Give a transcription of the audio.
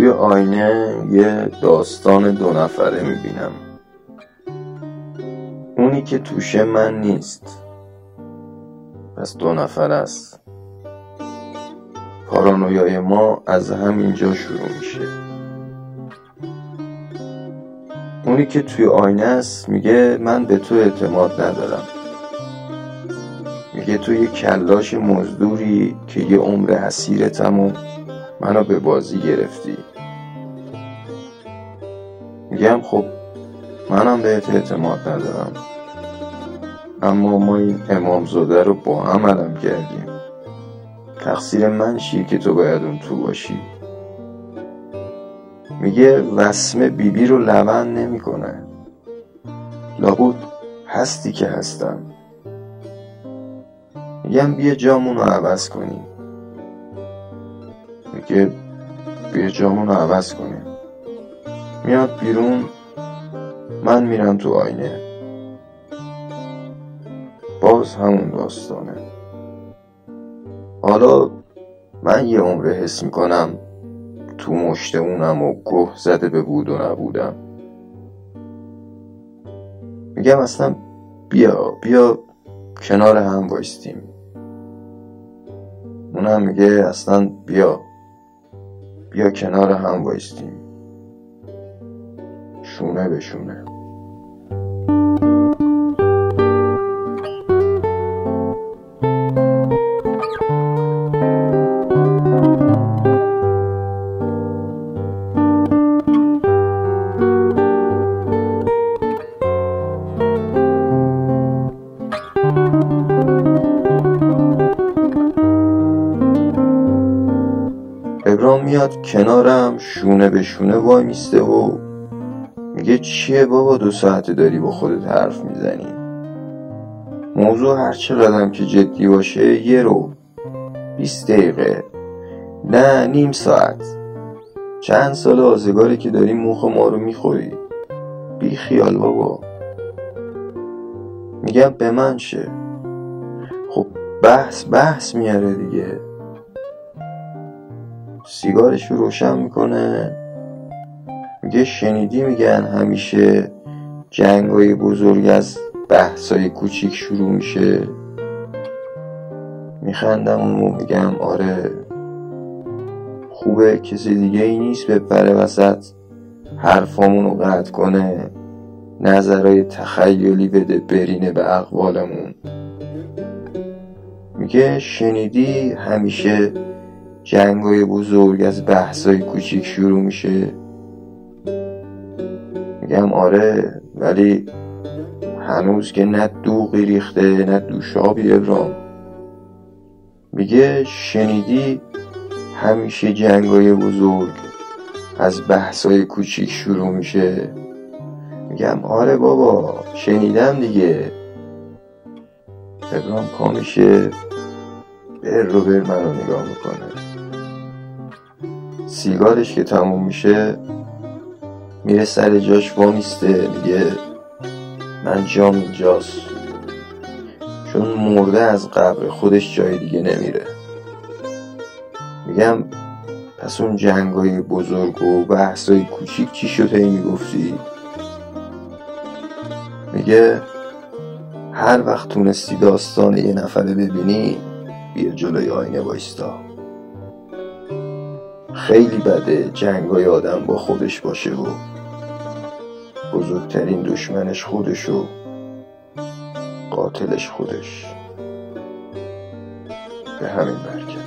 آینه یه داستان دو نفره می‌بینم. اونی که توشه من نیست. پس دو نفر است. پارانویای ما از همینجا شروع میشه. اونی که توی آینه است میگه من به تو اعتماد ندارم. میگه تو یه کلاش مزدوری که یه عمر اسیرتم و منو به بازی گرفتی. میگم خب منم بهت اعتماد ندارم. اما ما این امامزاده رو با هم علم کردیم. تقصیر من چیه که تو باید اون تو باشی؟ میگه وسم بیبی رو لبن نمی‌کنه. لابد هستی که هستم. میگم بیا جامون رو عوض کنیم. میگه بیا جامون رو عوض کنیم. میاد بیرون من میرم تو آینه. باز همون داستانه. حالا من یه عمره حس می‌کنم تو مشت اونم و گه زده به بود و نبودم. میگم اصلا بیا بیا کنار هم بایستیم اونم میگه اصلا بیا. بیا کنار هم بایستیم شونه به شونه. ابرام میاد کنارم شونه به شونه وای میسته و میگه چیه بابا دو ساعته داری با خودت حرف می‌زنی؟ موضوع هر چقدرم که جدی باشه یه رو بیست دقیقه نه نیم ساعت. چند سال آزگاری که داری موخ ما رو می‌خوری؟ بی خیال بابا. میگم به من شه. خب بحث بحث میاره دیگه. سیگارش رو روشن می‌کنه. میگه شنیدی؟ میگن همیشه جنگای بزرگ از بحثای کوچیک شروع میشه. میخندم و میگم آره خوبه کسی دیگه ای نیست بپره وسط حرفامون رو قطع کنه نظرهای تخیلی بده برینه به اقوالمون. میگه شنیدی؟ همیشه جنگای بزرگ از بحثای کوچیک شروع میشه. میگم آره ولی هنوز که نه دوغی ریخته نه دوشابی ابرام. میگه شنیدی همیشه جنگای بزرگ از بحثای کوچیک شروع میشه. میگم آره بابا شنیدم دیگه. ابرام پا میشه بر رو بر منو نگاه می‌کنه. سیگارش که تموم میشه میره سر جاش وامیسته میگه من جام اینجاست. چون مرده از قبر خودش جای دیگه نمیره. میگم پس اون جنگای بزرگ و بحثای کوچیک چی شده ای می‌گفتی؟ میگه هر وقت تونستی داستان یه نفره ببینی بیا جلوی آینه بایستا خیلی بده جنگای آدم با خودش باشه و بزرگترین دشمنش خودش و قاتلش خودش. به همین برکت.